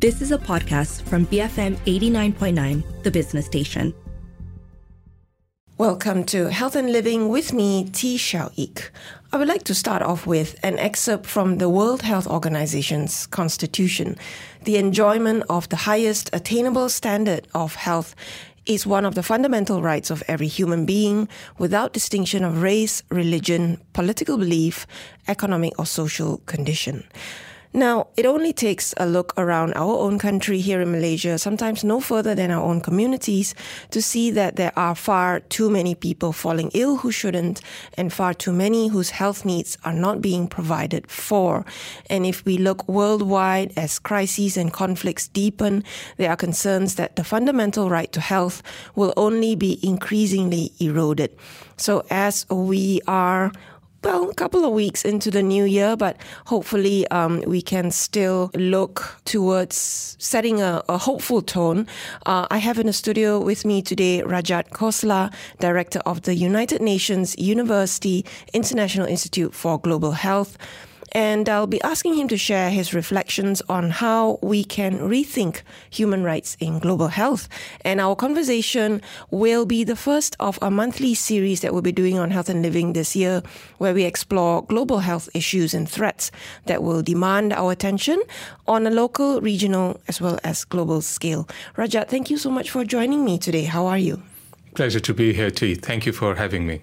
This is a podcast from BFM 89.9, the business station. Welcome to Health and Living with me, Tee Shiao Eek. I would like to start off with an excerpt from the World Health Organization's constitution. The enjoyment of the highest attainable standard of health is one of the fundamental rights of every human being without distinction of race, religion, political belief, economic, or social condition. Now, it only takes a look around our own country here in Malaysia, sometimes no further than our own communities, to see that there are far too many people falling ill who shouldn't, and far too many whose health needs are not being provided for. And if we look worldwide as crises and conflicts deepen, there are concerns that the fundamental right to health will only be increasingly eroded. So, as we are well, a couple of weeks into the new year, but hopefully um, we can still look towards setting a, a hopeful tone. Uh, I have in the studio with me today Rajat Khosla, Director of the United Nations University International Institute for Global Health and I'll be asking him to share his reflections on how we can rethink human rights in global health. And our conversation will be the first of a monthly series that we'll be doing on health and living this year, where we explore global health issues and threats that will demand our attention on a local, regional, as well as global scale. Rajat, thank you so much for joining me today. How are you? Pleasure to be here, T. Thank you for having me.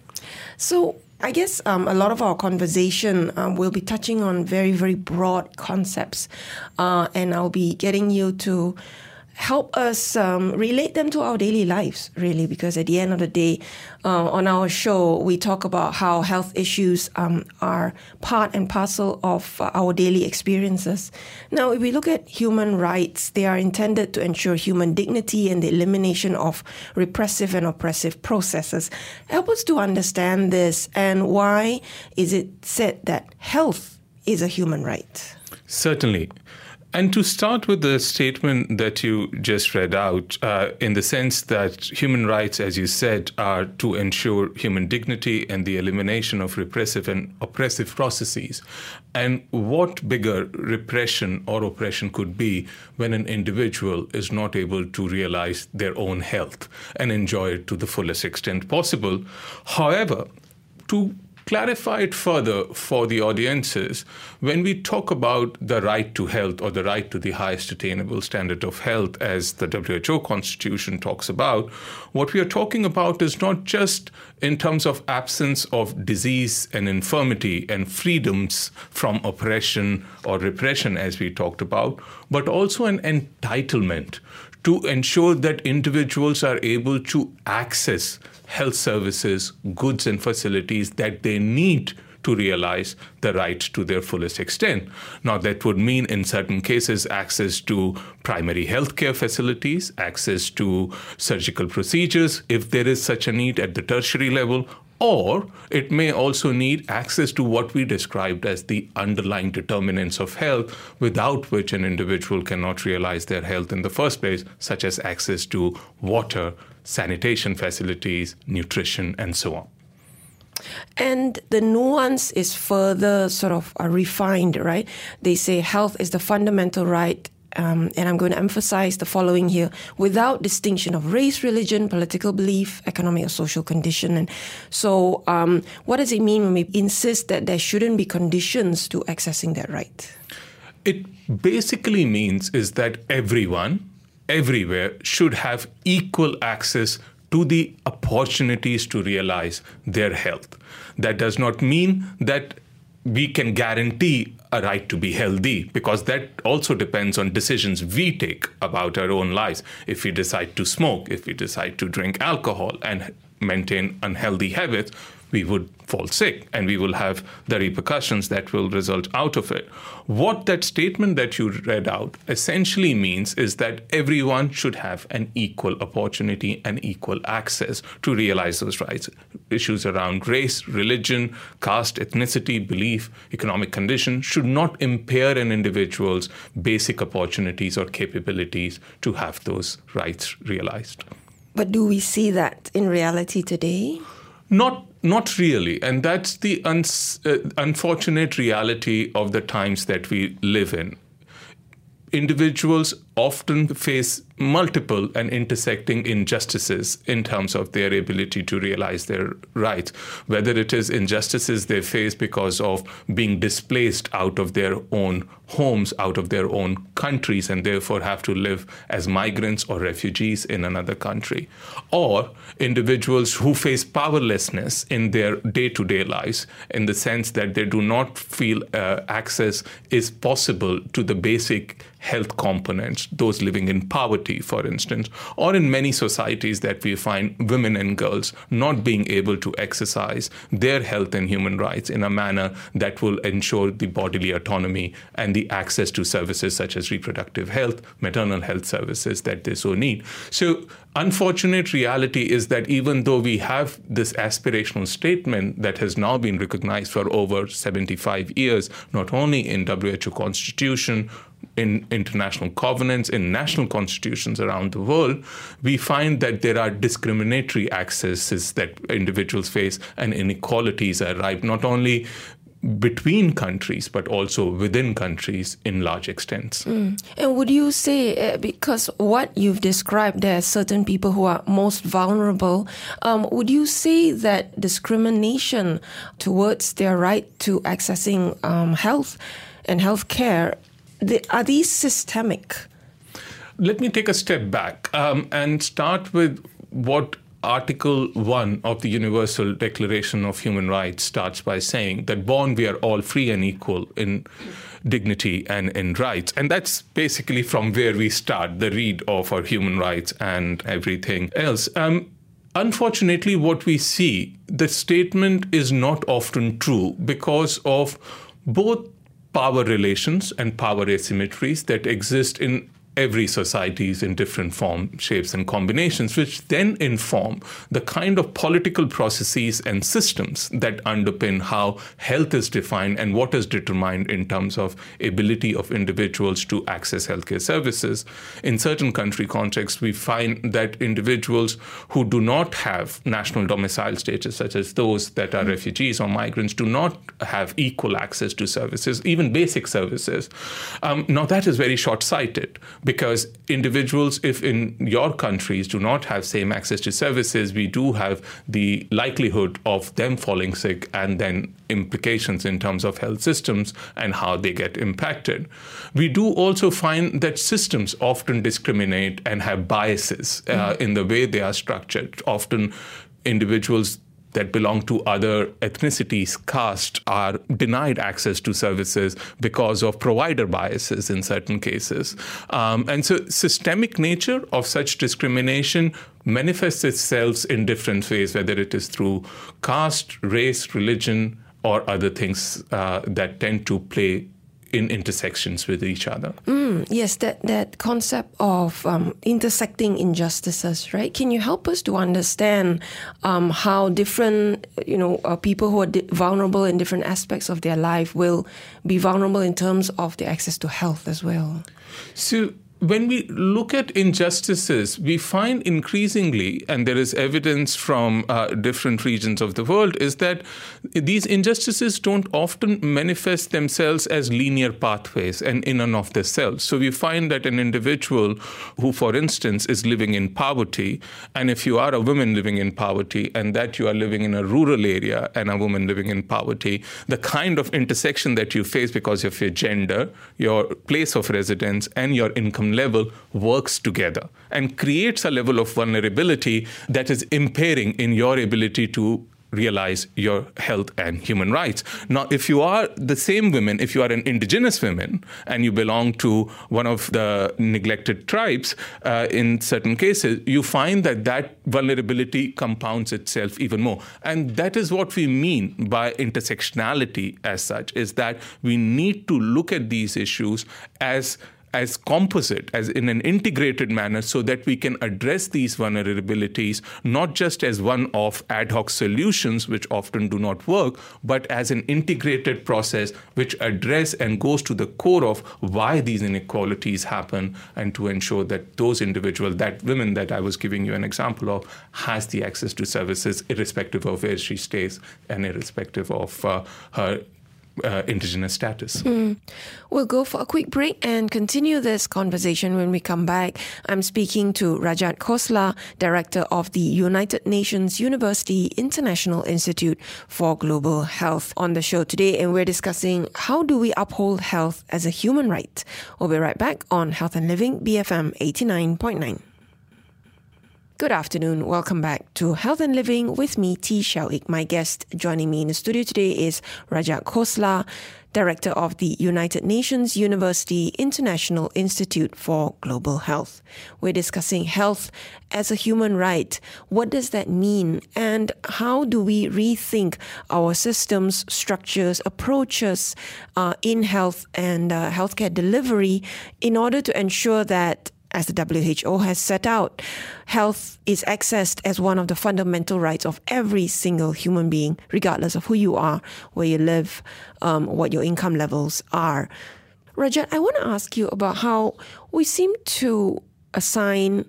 So, I guess um, a lot of our conversation um, will be touching on very, very broad concepts. Uh, and I'll be getting you to help us um, relate them to our daily lives, really, because at the end of the day, uh, on our show, we talk about how health issues um, are part and parcel of uh, our daily experiences. Now, if we look at human rights, they are intended to ensure human dignity and the elimination of repressive and oppressive processes. Help us to understand this and why is it said that health is a human right? Certainly. And to start with the statement that you just read out, uh, in the sense that human rights, as you said, are to ensure human dignity and the elimination of repressive and oppressive processes. And what bigger repression or oppression could be when an individual is not able to realize their own health and enjoy it to the fullest extent possible? However, to clarify it further for the audiences, when we talk about the right to health or the right to the highest attainable standard of health, as the WHO Constitution talks about, what we are talking about is not just in terms of absence of disease and infirmity and freedoms from oppression or repression, as we talked about, but also an entitlement to ensure that individuals are able to access health services, goods, and facilities that they need to realize the right to their fullest extent. Now, that would mean in certain cases access to primary healthcare facilities, access to surgical procedures, if there is such a need at the tertiary level, or it may also need access to what we described as the underlying determinants of health, without which an individual cannot realize their health in the first place, such as access to water, sanitation facilities, nutrition, and so on. And the nuance is further sort of uh, refined, right? They say health is the fundamental right um, and I'm going to emphasize the following here without distinction of race, religion, political belief, economic or social condition. And so, um, what does it mean when we insist that there shouldn't be conditions to accessing that right? It basically means is that everyone, everywhere should have equal access to the opportunities to realize their health. That does not mean that we can guarantee a right to be healthy because that also depends on decisions we take about our own lives. If we decide to smoke, if we decide to drink alcohol and maintain unhealthy habits, we would fall sick and we will have the repercussions that will result out of it. What that statement that you read out essentially means is that everyone should have an equal opportunity and equal access to realize those rights. Issues around race, religion, caste, ethnicity, belief, economic condition should not impair an individual's basic opportunities or capabilities to have those rights realized. But do we see that in reality today? Not not really. And that's the uh, unfortunate reality of the times that we live in. individuals often face multiple and intersecting injustices in terms of their ability to realize their rights, whether it is injustices they face because of being displaced out of their own homes, out of their own countries, and therefore have to live as migrants or refugees in another country, or individuals who face powerlessness in their day to day lives in the sense that they do not feel uh, access is possible to the basic health components, those living in poverty, for instance, or in many societies that we find women and girls not being able to exercise their health and human rights in a manner that will ensure the bodily autonomy and the access to services such as reproductive health, maternal health services that they so need. So, unfortunate reality is that even though we have this aspirational statement that has now been recognized for over 75 years, not only in WHO constitution, in international covenants, in national constitutions around the world, we find that there are discriminatory accesses that individuals face and inequalities are ripe not only between countries but also within countries in large extents. Mm. And would you say, uh, because what you've described, there are certain people who are most vulnerable, um, would you say that discrimination towards their right to accessing um, health and health care are these systemic? Let me take a step back um, and start with what Article 1 of the Universal Declaration of Human Rights starts by saying that born we are all free and equal in dignity and in rights. And that's basically from where we start the read of our human rights and everything else. Um, unfortunately, what we see, the statement is not often true because of both power relations and power asymmetries that exist in every societies in different form, shapes, and combinations, which then inform the kind of political processes and systems that underpin how health is defined and what is determined in terms of ability of individuals to access healthcare services. In certain country contexts, we find that individuals who do not have national domicile status, such as those that are refugees or migrants, do not have equal access to services, even basic services. Um, now, that is very short sighted because individuals, if in your countries do not have same access to services, we do have the likelihood of them falling sick and then implications in terms of health systems and how they get impacted. We do also find that systems often discriminate and have biases uh, mm-hmm. in the way they are structured. Often individuals that belong to other ethnicities, caste, are denied access to services because of provider biases in certain cases. Um, and so, systemic nature of such discrimination manifests itself in different ways, whether it is through caste, race, religion, or other things uh, that tend to play in intersections with each other. Mm, yes, that, that concept of um, intersecting injustices, right? Can you help us to understand um, how different, you know, uh, people who are di- vulnerable in different aspects of their life will be vulnerable in terms of their access to health as well? So, when we look at injustices, we find increasingly, and there is evidence from uh, different regions of the world, is that these injustices don't often manifest themselves as linear pathways and in and of themselves. So we find that an individual who, for instance, is living in poverty, and if you are a woman living in poverty, and that you are living in a rural area and a woman living in poverty, the kind of intersection that you face because of your gender, your place of residence, and your income level works together and creates a level of vulnerability that is impairing in your ability to realize your health and human rights. Now, if you are the same women, if you are an indigenous woman and you belong to one of the neglected tribes, uh, in certain cases, you find that that vulnerability compounds itself even more. And that is what we mean by intersectionality as such, is that we need to look at these issues as as composite, as in an integrated manner, so that we can address these vulnerabilities not just as one of ad hoc solutions, which often do not work, but as an integrated process which address and goes to the core of why these inequalities happen, and to ensure that those individuals, that women that I was giving you an example of, has the access to services irrespective of where she stays and irrespective of uh, her uh, indigenous status. Mm. We'll go for a quick break and continue this conversation when we come back. I'm speaking to Rajat Khosla, Director of the United Nations University International Institute for Global Health, on the show today, and we're discussing how do we uphold health as a human right. We'll be right back on Health and Living, BFM 89.9. Good afternoon. Welcome back to Health and Living with me, Tee Shiao Eek. My guest joining me in the studio today is Rajat Khosla, Director of the United Nations University International Institute for Global Health. We're discussing health as a human right. What does that mean? And how do we rethink our systems, structures, approaches uh, in health and uh, healthcare delivery in order to ensure that as the WHO has set out, health is accessed as one of the fundamental rights of every single human being, regardless of who you are, where you live, um, what your income levels are. Rajat, I want to ask you about how we seem to assign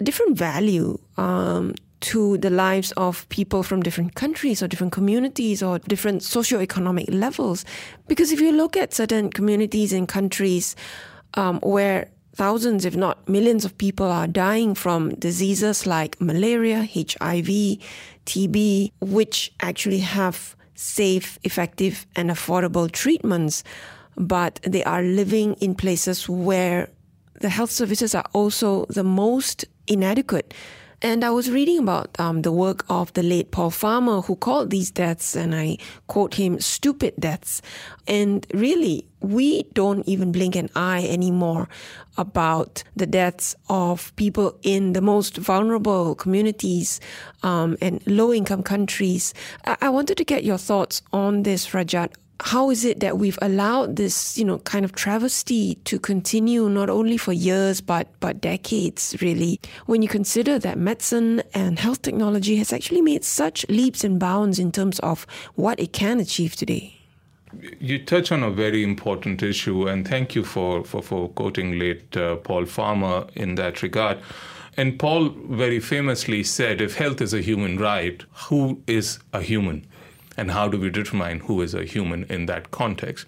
a different value um, to the lives of people from different countries or different communities or different socioeconomic levels. Because if you look at certain communities and countries um, where thousands, if not millions, of people are dying from diseases like malaria, HIV, TB, which actually have safe, effective, and affordable treatments, but they are living in places where the health services are also the most inadequate. And I was reading about um, the work of the late Paul Farmer, who called these deaths, and I quote him, stupid deaths. And really, we don't even blink an eye anymore about the deaths of people in the most vulnerable communities um, and low income countries. I-, I wanted to get your thoughts on this, Rajat how is it that we've allowed this, you know, kind of travesty to continue not only for years but but decades really? When you consider that medicine and health technology has actually made such leaps and bounds in terms of what it can achieve today. You touch on a very important issue, and thank you for for, for quoting late uh, Paul Farmer in that regard. And Paul very famously said, "If health is a human right, who is a human?" And how do we determine who is a human in that context?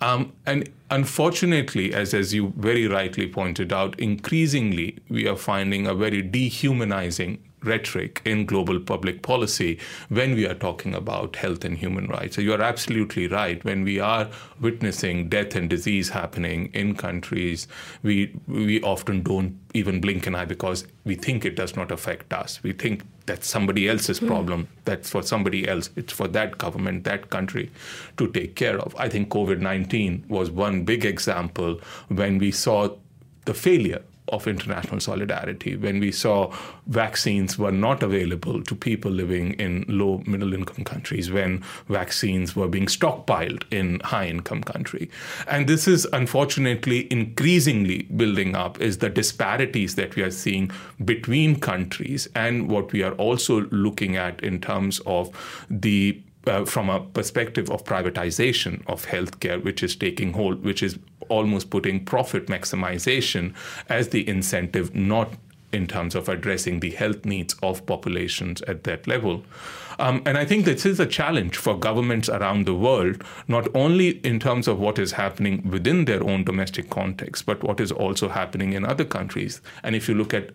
Um, and unfortunately, as, as you very rightly pointed out, increasingly we are finding a very dehumanizing rhetoric in global public policy when we are talking about health and human rights. So you are absolutely right. When we are witnessing death and disease happening in countries, we we often don't even blink an eye because we think it does not affect us. We think that's somebody else's hmm. problem. Mm. That's for somebody else. It's for that government, that country to take care of. I think COVID 19 was one big example when we saw the failure of international solidarity when we saw vaccines were not available to people living in low middle income countries when vaccines were being stockpiled in high income country. And this is unfortunately increasingly building up is the disparities that we are seeing between countries and what we are also looking at in terms of the uh, from a perspective of privatization of healthcare, which is taking hold, which is almost putting profit maximization as the incentive, not in terms of addressing the health needs of populations at that level. Um, and I think this is a challenge for governments around the world, not only in terms of what is happening within their own domestic context, but what is also happening in other countries. And if you look at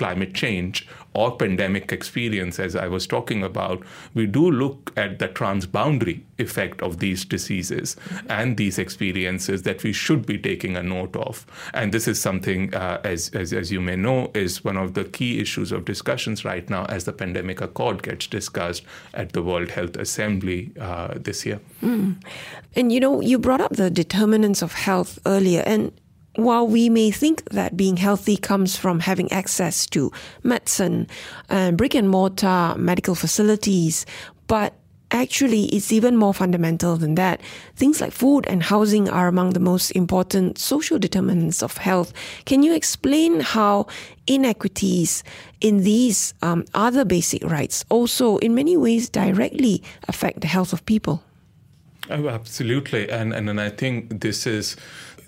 climate change or pandemic experience, as I was talking about, we do look at the transboundary effect of these diseases and these experiences that we should be taking a note of. And this is something, uh, as, as, as you may know, is one of the key issues of discussions right now as the pandemic accord gets discussed at the World Health Assembly uh, this year. Mm. And you know, you brought up the determinants of health earlier, and while we may think that being healthy comes from having access to medicine and brick and mortar medical facilities, but actually it's even more fundamental than that. Things like food and housing are among the most important social determinants of health. Can you explain how inequities in these um, other basic rights also, in many ways, directly affect the health of people? Oh, absolutely, and, and and I think this is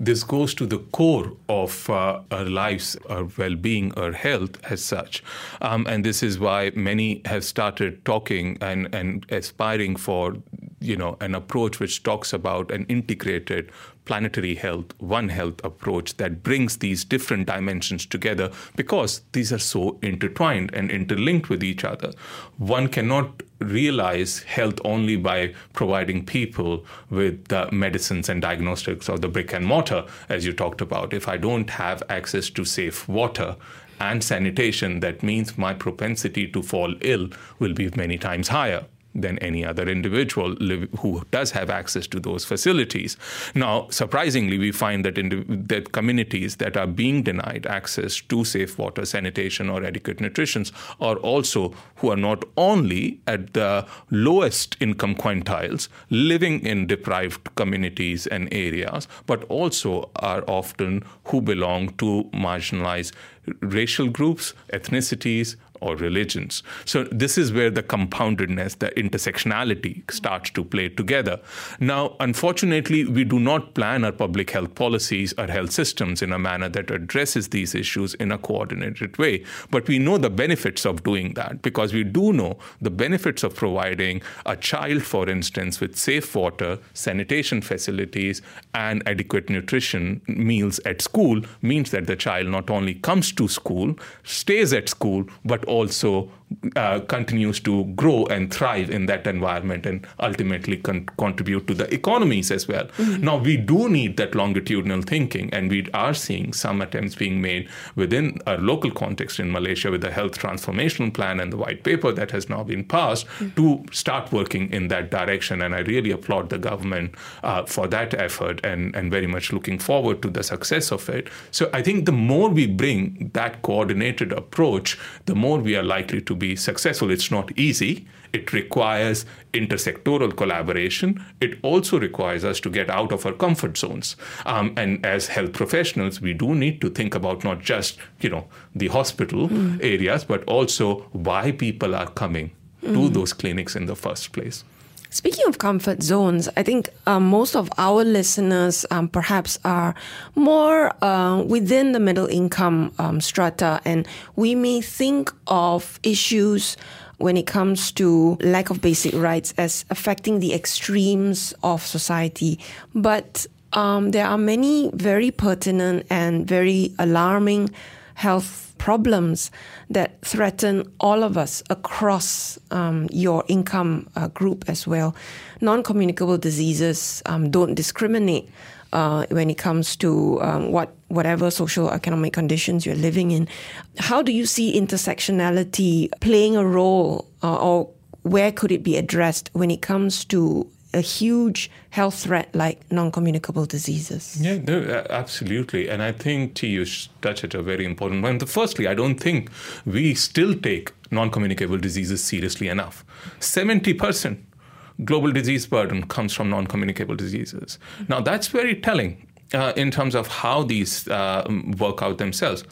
this goes to the core of uh, our lives, our well being, our health as such. Um, and this is why many have started talking and, and aspiring for you know an approach which talks about an integrated planetary health one health approach that brings these different dimensions together because these are so intertwined and interlinked with each other one cannot realize health only by providing people with the medicines and diagnostics or the brick and mortar as you talked about. If i don't have access to safe water and sanitation that means my propensity to fall ill will be many times higher than any other individual live, who does have access to those facilities. Now, surprisingly, we find that, that communities that are being denied access to safe water, sanitation, or adequate nutrition are also who are not only at the lowest income quintiles, living in deprived communities and areas, but also are often who belong to marginalized racial groups, ethnicities, or religions. So this is where the compoundedness, the intersectionality starts to play together. Now, unfortunately, we do not plan our public health policies or health systems in a manner that addresses these issues in a coordinated way. But we know the benefits of doing that because we do know the benefits of providing a child, for instance, with safe water, sanitation facilities, and adequate nutrition meals at school means that the child not only comes to school, stays at school, but also uh, continues to grow and thrive in that environment and ultimately con- contribute to the economies as well. Mm-hmm. Now, we do need that longitudinal thinking, and we are seeing some attempts being made within a local context in Malaysia with the Health Transformation Plan and the white paper that has now been passed mm-hmm. to start working in that direction. And I really applaud the government uh, for that effort and, and very much looking forward to the success of it. So I think the more we bring that coordinated approach, the more we are likely to be successful. It's not easy. It requires intersectoral collaboration. It also requires us to get out of our comfort zones. Um, and as health professionals, we do need to think about not just you know the hospital mm. areas, but also why people are coming mm. to those clinics in the first place. Speaking of comfort zones, I think um, most of our listeners um, perhaps are more uh, within the middle income um, strata, and we may think of issues when it comes to lack of basic rights as affecting the extremes of society. But um, there are many very pertinent and very alarming health problems that threaten all of us across um, your income uh, group as well. Non communicable diseases um, don't discriminate. Uh, when it comes to um, what whatever social economic conditions you're living in, how do you see intersectionality playing a role, uh, or where could it be addressed when it comes to a huge health threat like non-communicable diseases. Yeah, no, absolutely. And I think you touch at a very important point. Firstly, I don't think we still take non-communicable diseases seriously enough. 70% global disease burden comes from non-communicable diseases. Now, that's very telling. Uh, in terms of how these uh, work out themselves.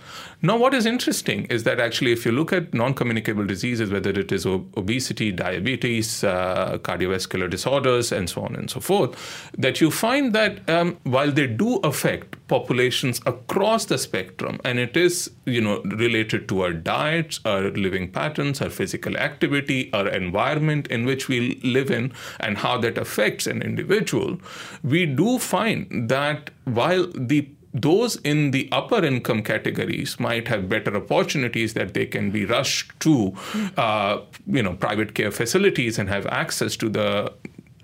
Now, what is interesting is that actually, if you look at non communicable diseases, whether it is obesity, diabetes, uh, cardiovascular disorders, and so on and so forth, that you find that um, while they do affect populations across the spectrum, and it is you know related to our diets, our living patterns, our physical activity, our environment in which we live in, and how that affects an individual, we do find that while the those in the upper income categories might have better opportunities that they can be rushed to uh, you know private care facilities and have access to the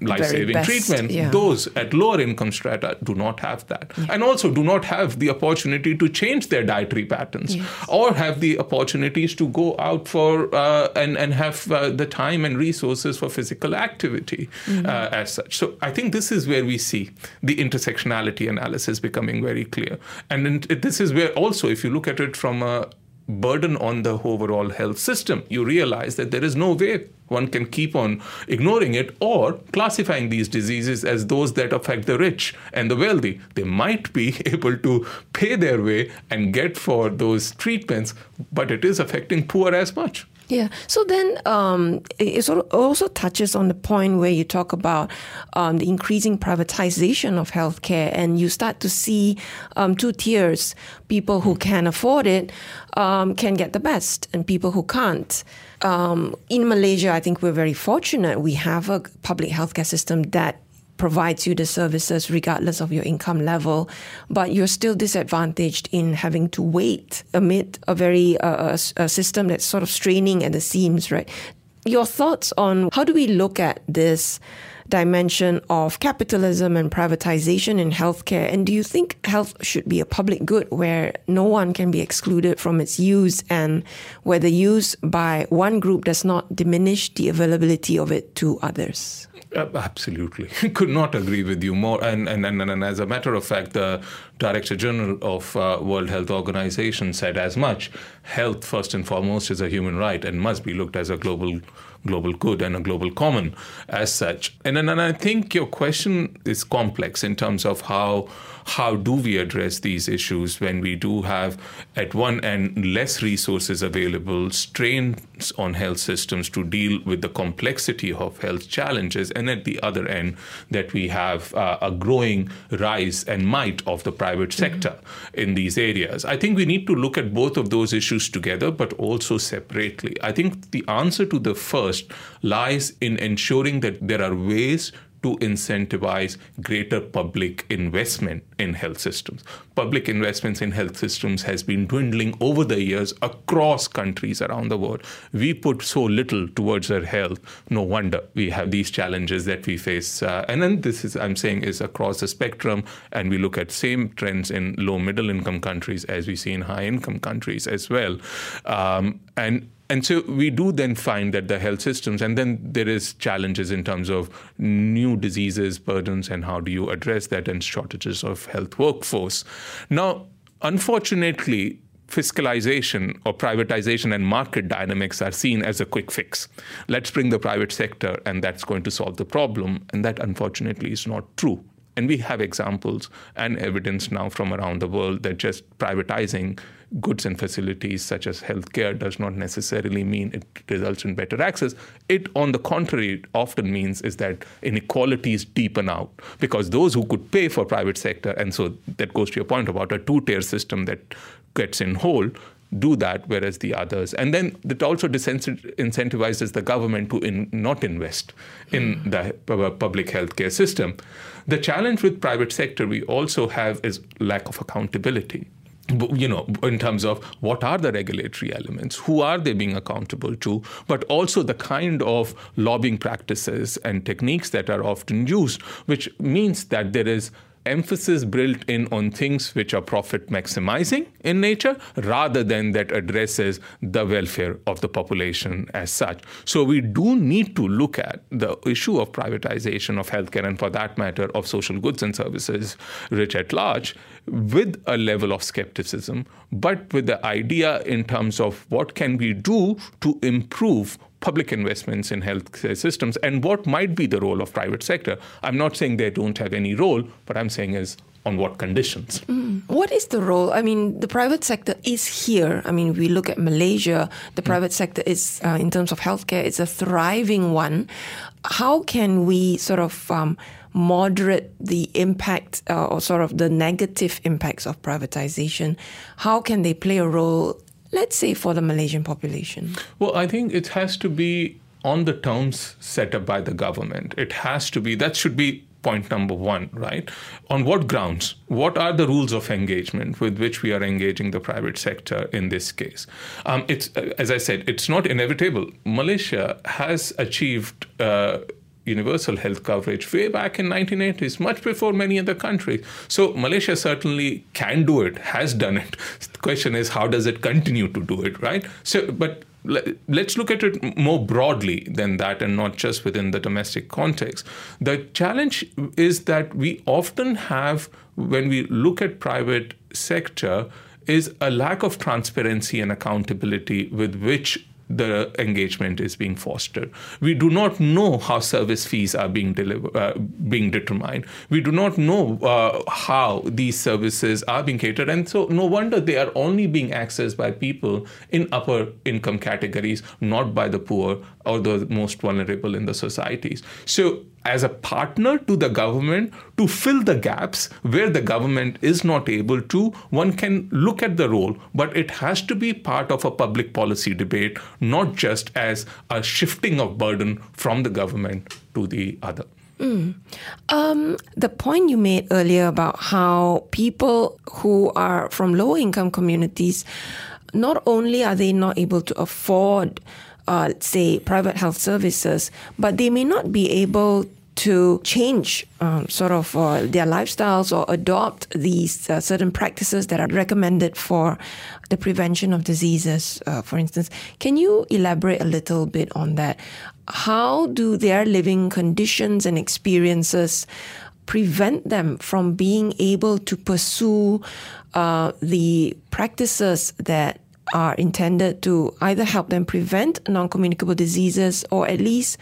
life-saving treatment yeah. those at lower income strata do not have that yeah. and also do not have the opportunity to change their dietary patterns yes. or have the opportunities to go out for uh, and and have uh, the time and resources for physical activity mm-hmm. uh, as such so i think this is where we see the intersectionality analysis becoming very clear and this is where also if you look at it from a burden on the overall health system. You realize that there is no way one can keep on ignoring it or classifying these diseases as those that affect the rich and the wealthy. They might be able to pay their way and get for those treatments, but it is affecting poor as much. Yeah. So then um, it sort of also touches on the point where you talk about um, the increasing privatization of healthcare, and you start to see um, two tiers: people who can afford it um, can get the best, and people who can't. Um, in Malaysia, I think we're very fortunate. We have a public healthcare system that provides you the services regardless of your income level, but you're still disadvantaged in having to wait amid a very uh, a, a system that's sort of straining at the seams, right? Your thoughts on how do we look at this dimension of capitalism and privatization in healthcare? And do you think health should be a public good where no one can be excluded from its use and where the use by one group does not diminish the availability of it to others? Uh, absolutely. Could not agree with you more. And, and, and, and as a matter of fact, the Director General of uh, World Health Organization said as much. Health, first and foremost, is a human right and must be looked as a global global good and a global common as such. And, and, and I think your question is complex in terms of how how do we address these issues when we do have, at one end, less resources available, strains on health systems to deal with the complexity of health challenges, and at the other end, that we have uh, a growing rise and might of the private mm-hmm. sector mm-hmm. in these areas. I think we need to look at both of those issues together, but also separately. I think the answer to the first lies in ensuring that there are ways to incentivize greater public investment in health systems. Public investments in health systems has been dwindling over the years across countries around the world. We put so little towards our health. No wonder we have these challenges that we face. Uh, and then this is, I'm saying, is across the spectrum. And we look at same trends in low middle income countries as we see in high income countries as well. Um, and and so we do then find that the health systems and then there is challenges in terms of new diseases burdens and how do you address that and shortages of health workforce now unfortunately fiscalization or privatization and market dynamics are seen as a quick fix. Let's bring the private sector and that's going to solve the problem. And that unfortunately is not true. And we have examples and evidence now from around the world that just privatizing goods and facilities such as healthcare does not necessarily mean it results in better access. It, on the contrary, often means is that inequalities deepen out because those who could pay for private sector, and so that goes to your point about a two-tier system that gets in whole, do that, whereas the others. And then it also incentivizes the government to in, not invest in hmm. the public healthcare system. The challenge with private sector we also have is lack of accountability you know, in terms of what are the regulatory elements, who are they being accountable to, but also the kind of lobbying practices and techniques that are often used, which means that there is emphasis built in on things which are profit maximizing in nature rather than that addresses the welfare of the population as such. So we do need to look at the issue of privatization of healthcare and for that matter of social goods and services rich at large with a level of skepticism but with the idea in terms of what can we do to improve public investments in health systems and what might be the role of private sector. I'm not saying they don't have any role, but I'm saying is on what conditions. Mm. What is the role? I mean, the private sector is here. I mean, we look at Malaysia, the mm. private sector is, uh, in terms of healthcare, it's a thriving one. How can we sort of um, moderate the impact uh, or sort of the negative impacts of privatization? How can they play a role let's say for the Malaysian population? Well, I think it has to be on the terms set up by the government. It has to be, that should be point number one, right? On what grounds? What are the rules of engagement with which we are engaging the private sector in this case? Um, it's, as I said, it's not inevitable. Malaysia has achieved. Uh, universal health coverage way back in 1980s, much before many other countries. So Malaysia certainly can do it, has done it. The question is, how does it continue to do it, right? So, but let's look at it more broadly than that and not just within the domestic context. The challenge is that we often have, when we look at private sector, is a lack of transparency and accountability with which the engagement is being fostered. We do not know how service fees are being uh, being determined. We do not know uh, how these services are being catered, and so no wonder they are only being accessed by people in upper income categories, not by the poor or the most vulnerable in the societies. So as a partner to the government to fill the gaps where the government is not able to. One can look at the role, but it has to be part of a public policy debate, not just as a shifting of burden from the government to the other. Mm. Um, the point you made earlier about how people who are from low income communities, not only are they not able to afford uh, say, private health services, but they may not be able to change um, sort of uh, their lifestyles or adopt these uh, certain practices that are recommended for the prevention of diseases, uh, for instance. Can you elaborate a little bit on that? How do their living conditions and experiences prevent them from being able to pursue uh, the practices that are intended to either help them prevent non communicable diseases or at least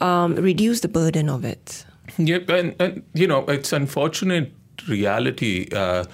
um, reduce the burden of it. Yeah, and, and you know, it's unfortunate reality uh,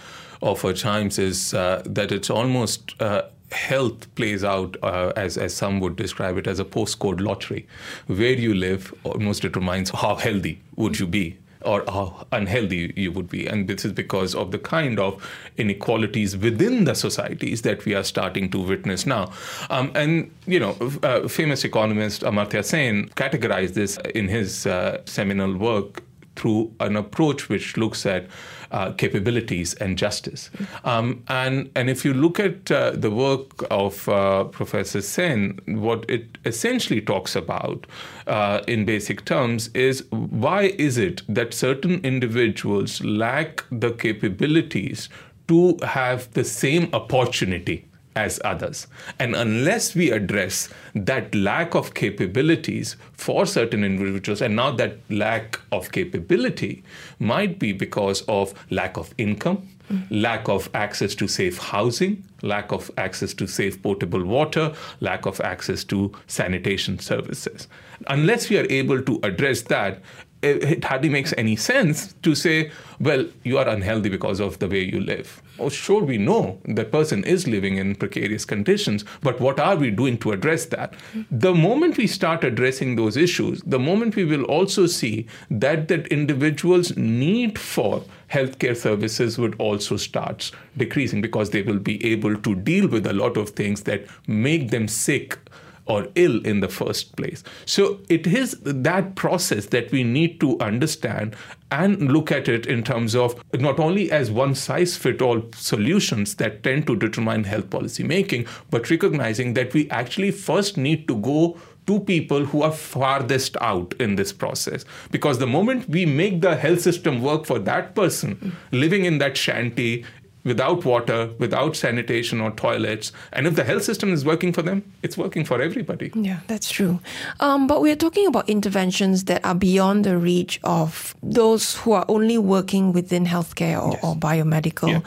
of our times is uh, that it's almost. Uh, health plays out uh, as, as some would describe it as a postcode lottery where you live almost determines how healthy would you be or how unhealthy you would be. And this is because of the kind of inequalities within the societies that we are starting to witness now. Um, and, you know, uh, famous economist Amartya Sen categorized this in his uh, seminal work through an approach which looks at uh, capabilities and justice. Um, and, and if you look at uh, the work of uh, Professor Sen, what it essentially talks about uh, in basic terms is why is it that certain individuals lack the capabilities to have the same opportunity as others. And unless we address that lack of capabilities for certain individuals, and now that lack of capability might be because of lack of income, mm-hmm. lack of access to safe housing, lack of access to safe potable water, lack of access to sanitation services. Unless we are able to address that, it hardly makes any sense to say, well, you are unhealthy because of the way you live. Oh, sure, we know that person is living in precarious conditions, but what are we doing to address that? The moment we start addressing those issues, the moment we will also see that that individuals' need for healthcare services would also start decreasing because they will be able to deal with a lot of things that make them sick or ill in the first place. So it is that process that we need to understand and look at it in terms of not only as one size fit all solutions that tend to determine health policy making, but recognizing that we actually first need to go to people who are farthest out in this process. Because the moment we make the health system work for that person living in that shanty without water, without sanitation or toilets. And if the health system is working for them, it's working for everybody. Yeah, that's true. Um, but we're talking about interventions that are beyond the reach of those who are only working within healthcare or, yes. or biomedical. Yeah.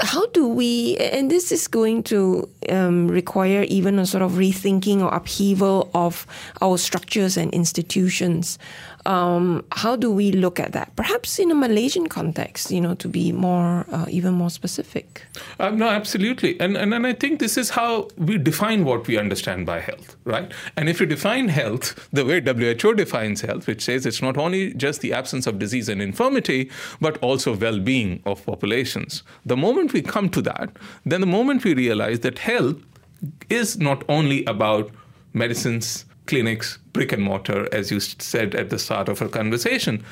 How do we, and this is going to um, require even a sort of rethinking or upheaval of our structures and institutions. Um, how do we look at that? Perhaps in a Malaysian context, you know, to be more, uh, even more specific. Uh, no, absolutely, and, and and I think this is how we define what we understand by health, right? And if you define health the way WHO defines health, which says it's not only just the absence of disease and infirmity, but also well-being of populations. The moment we come to that, then the moment we realize that health is not only about medicines clinics, brick and mortar, as you said at the start of our conversation.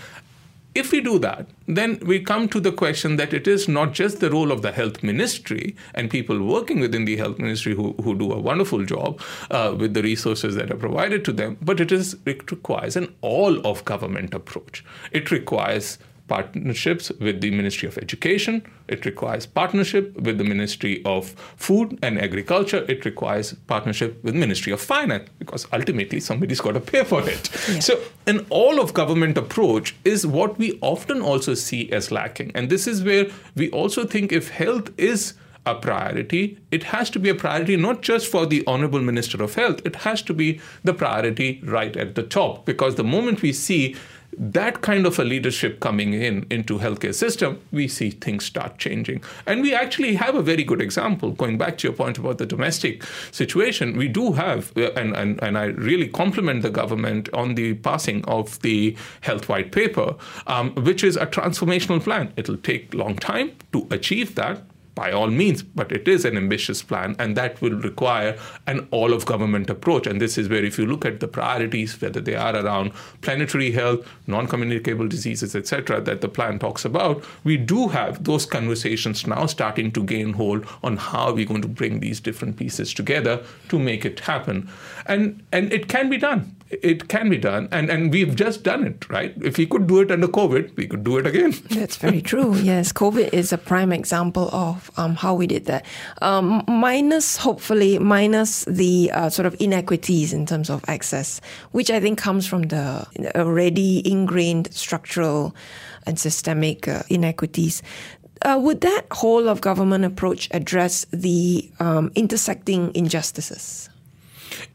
If we do that, then we come to the question that it is not just the role of the health ministry and people working within the health ministry who, who do a wonderful job uh, with the resources that are provided to them, but it is it requires an all of government approach. It requires partnerships with the Ministry of Education. It requires partnership with the Ministry of Food and Agriculture. It requires partnership with Ministry of Finance because ultimately somebody's got to pay for it. Yeah. So an all of government approach is what we often also see as lacking. And this is where we also think if health is a priority, it has to be a priority not just for the Honorable Minister of Health, it has to be the priority right at the top. Because the moment we see that kind of a leadership coming in into healthcare system, we see things start changing. And we actually have a very good example. Going back to your point about the domestic situation, we do have, uh, and, and, and I really compliment the government on the passing of the health white paper, um, which is a transformational plan. It'll take long time to achieve that, by all means, but it is an ambitious plan, and that will require an all of government approach. And this is where, if you look at the priorities, whether they are around planetary health, non communicable diseases, etc., that the plan talks about, we do have those conversations now starting to gain hold on how we're going to bring these different pieces together to make it happen. And, and it can be done it can be done and and we've just done it right? If we could do it under covid we could do it again. That's very true yes. Covid is a prime example of um, how we did that. Um, minus hopefully minus the uh, sort of inequities in terms of access which i think comes from the already ingrained structural and systemic uh, inequities. Uh, would that whole of government approach address the um, intersecting injustices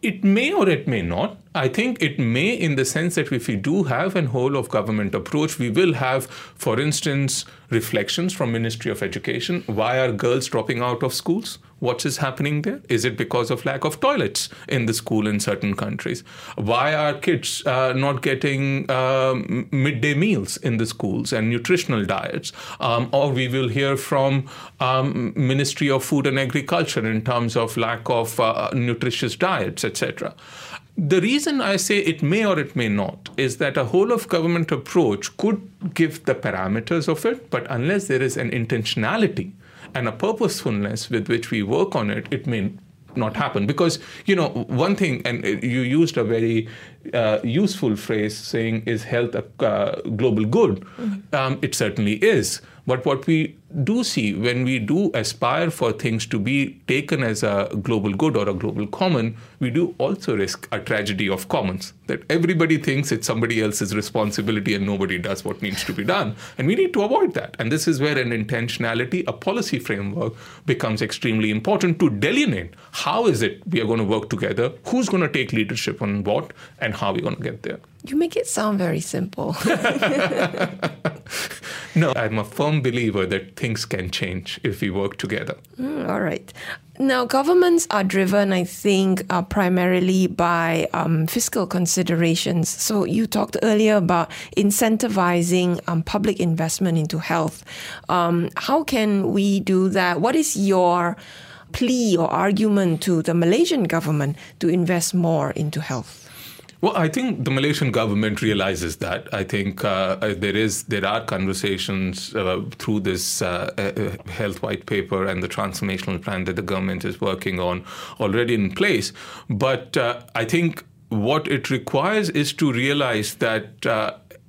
it may or it may not. I think it may, in the sense that if we do have an whole of government approach, we will have, for instance, reflections from Ministry of Education. Why are girls dropping out of schools? What is happening there? Is it because of lack of toilets in the school in certain countries? Why are kids uh, not getting um, midday meals in the schools and nutritional diets? Um, or we will hear from um, Ministry of Food and Agriculture in terms of lack of uh, nutritious diets, etc. The reason I say it may or it may not is that a whole of government approach could give the parameters of it, but unless there is an intentionality and a purposefulness with which we work on it, it may not happen. Because, you know, one thing, and you used a very uh, useful phrase saying, is health a uh, global good? Mm-hmm. Um, it certainly is. But what we do see when we do aspire for things to be taken as a global good or a global common, we do also risk a tragedy of commons that everybody thinks it's somebody else's responsibility and nobody does what needs to be done. And we need to avoid that. And this is where an intentionality, a policy framework becomes extremely important to delineate how is it we are going to work together, who's going to take leadership on what, and how we're going to get there. You make it sound very simple. no, I'm a firm believer that things can change if we work together. Mm, all right. Now, governments are driven, I think, uh, primarily by um, fiscal considerations. So, you talked earlier about incentivizing um, public investment into health. Um, how can we do that? What is your plea or argument to the Malaysian government to invest more into health? Well, I think the Malaysian government realizes that. I think uh, uh, there is there are conversations uh, through this uh, uh, health white paper and the transformational plan that the government is working on already in place. But uh, I think what it requires is to realize that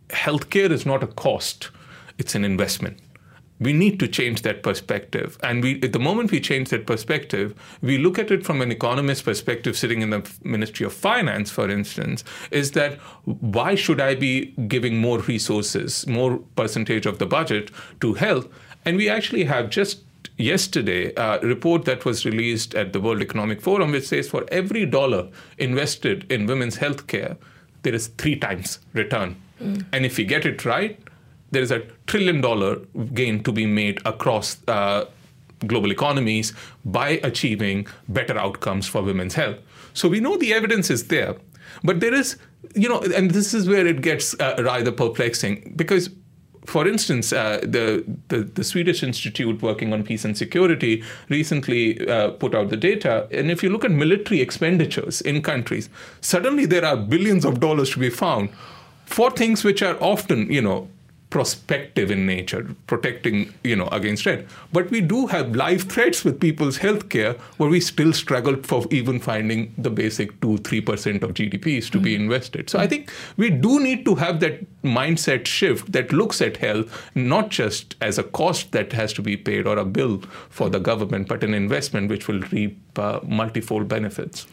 healthcare is not a cost; it's an investment we need to change that perspective. And we, at the moment we change that perspective, we look at it from an economist perspective, sitting in the Ministry of Finance, for instance, is that why should I be giving more resources, more percentage of the budget to health? And we actually have just yesterday a report that was released at the World Economic Forum, which says for every dollar invested in women's health care, there is three times return. Mm. And if we get it right, there is a trillion dollar gain to be made across uh, global economies by achieving better outcomes for women's health. So we know the evidence is there, but there is, you know, and this is where it gets uh, rather perplexing because. For instance, uh, the, the, the Swedish Institute working on peace and security recently uh, put out the data, and if you look at military expenditures in countries, suddenly there are billions of dollars to be found for things which are often, you know, prospective in nature, protecting you know against threat. But we do have live threats with people's healthcare where we still struggle for even finding the basic two three percent of GDPs to mm-hmm. be invested. So I think we do need to have that mindset shift that looks at health not just as a cost that has to be paid or a bill for the government, but an investment which will reap uh, multifold benefits.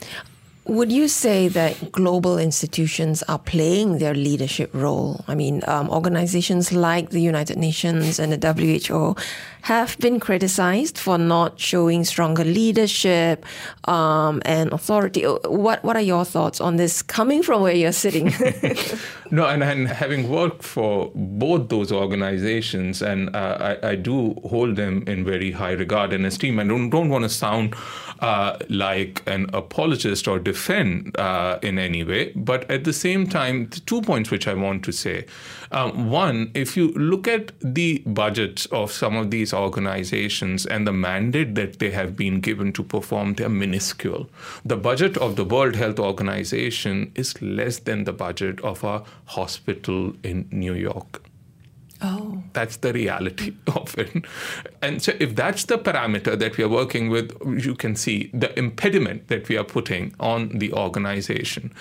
Would you say that global institutions are playing their leadership role? I mean, um, organizations like the United Nations and the WHO have been criticized for not showing stronger leadership um, and authority. What What are your thoughts on this coming from where you're sitting? no, and, and, having worked for both those organizations, and uh, I, I, do hold them in very high regard and esteem. I don't, don't want to sound uh, like an apologist or defend uh, in any way, but at the same time, the two points which I want to say. Um, one, if you look at the budgets of some of these organizations and the mandate that they have been given to perform, they're minuscule. The budget of the World Health Organization is less than the budget of a hospital in New York. Oh. That's the reality of it. And so, if that's the parameter that we are working with, you can see the impediment that we are putting on the organization.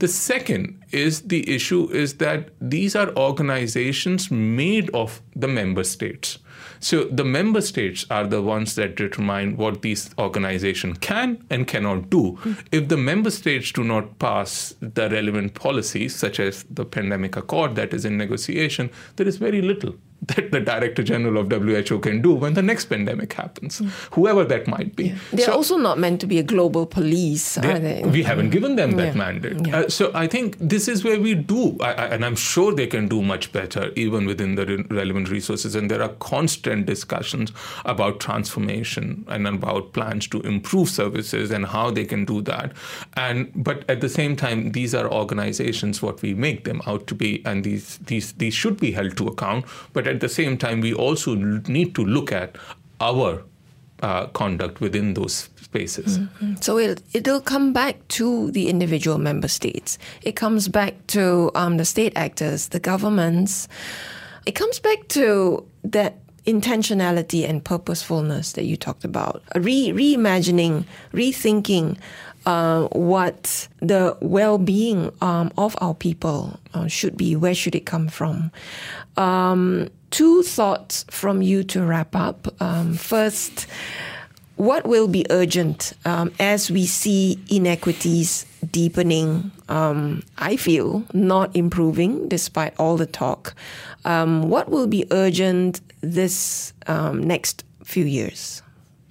The second is the issue is that these are organizations made of the member states. So the member states are the ones that determine what these organizations can and cannot do. If the member states do not pass the relevant policies, such as the pandemic accord that is in negotiation, there is very little that the Director General of WHO can do when the next pandemic happens, mm. whoever that might be. Yeah. They're so, also not meant to be a global police, are they? We haven't given them that yeah. mandate. Yeah. Uh, so I think this is where we do, I, I, and I'm sure they can do much better, even within the re- relevant resources. And there are constant discussions about transformation and about plans to improve services and how they can do that. And but at the same time, these are organizations what we make them out to be, and these these these should be held to account. But at the same time, we also need to look at our uh, conduct within those spaces. Mm-hmm. So it, it'll come back to the individual member states. It comes back to um, the state actors, the governments. It comes back to that intentionality and purposefulness that you talked about. Re- reimagining, rethinking uh, what the well-being um, of our people uh, should be. Where should it come from? Um, two thoughts from you to wrap up. Um, first, what will be urgent um, as we see inequities deepening? Um, I feel not improving despite all the talk. Um, what will be urgent this um, next few years?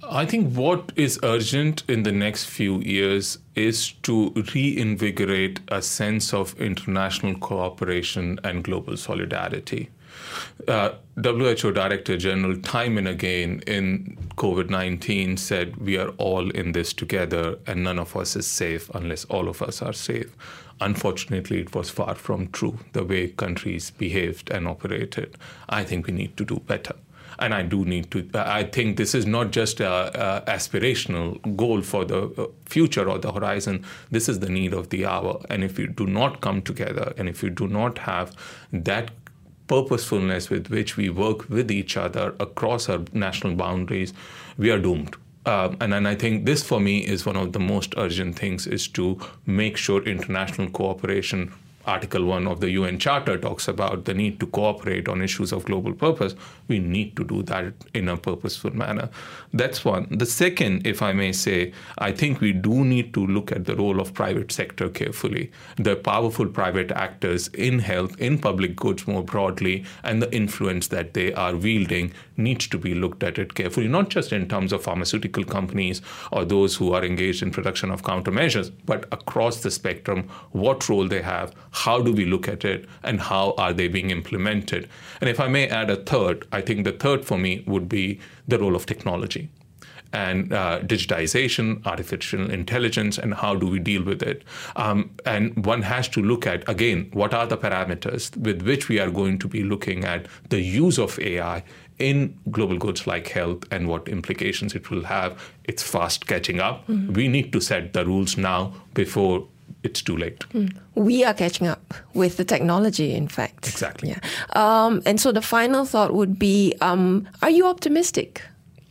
I think what is urgent in the next few years is to reinvigorate a sense of international cooperation and global solidarity. Uh, WHO Director General, time and again in COVID 19, said we are all in this together and none of us is safe unless all of us are safe. Unfortunately, it was far from true the way countries behaved and operated. I think we need to do better and I do need to. I think this is not just a, aspirational goal for the uh, future or the horizon. This is the need of the hour. And if we do not come together, and if we do not have that purposefulness with which we work with each other across our national boundaries, we are doomed. Uh, and, and I think this for me is one of the most urgent things is to make sure international cooperation Article 1 of the UN Charter talks about the need to cooperate on issues of global purpose. We need to do that in a purposeful manner. That's one. The second, if I may say, I think we do need to look at the role of private sector carefully. The powerful private actors in health, in public goods more broadly, and the influence that they are wielding needs to be looked at it carefully, not just in terms of pharmaceutical companies or those who are engaged in production of countermeasures, but across the spectrum, what role they have, how do we look at it, and how are they being implemented. And if I may add a third, I think the third for me would be the role of technology and uh, digitization, artificial intelligence, and how do we deal with it. Um, and one has to look at, again, what are the parameters with which we are going to be looking at the use of AI in global goods like health and what implications it will have. It's fast catching up. Mm-hmm. We need to set the rules now before it's too late. Mm. We are catching up with the technology, in fact. Exactly. Yeah. Um, and so the final thought would be um, Are you optimistic?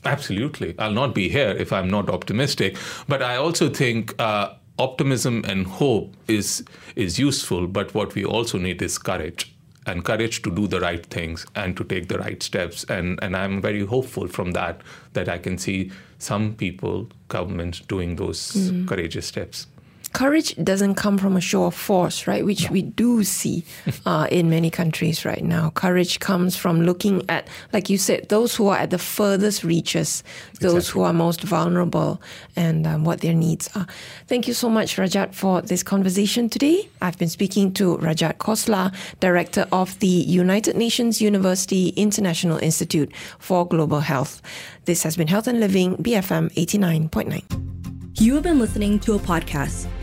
Absolutely. I'll not be here if I'm not optimistic. But I also think. Uh, optimism and hope is is useful, but what we also need is courage and courage to do the right things and to take the right steps. And, and I'm very hopeful from that that I can see some people, governments doing those mm. courageous steps. Courage doesn't come from a show of force, right? Which no. we do see uh, in many countries right now. Courage comes from looking at, like you said, those who are at the furthest reaches, those exactly. who are most vulnerable, and um, what their needs are. Thank you so much, Rajat, for this conversation today. I've been speaking to Rajat Khosla, Director of the United Nations University International Institute for Global Health. This has been Health and Living, BFM 89.9. You have been listening to a podcast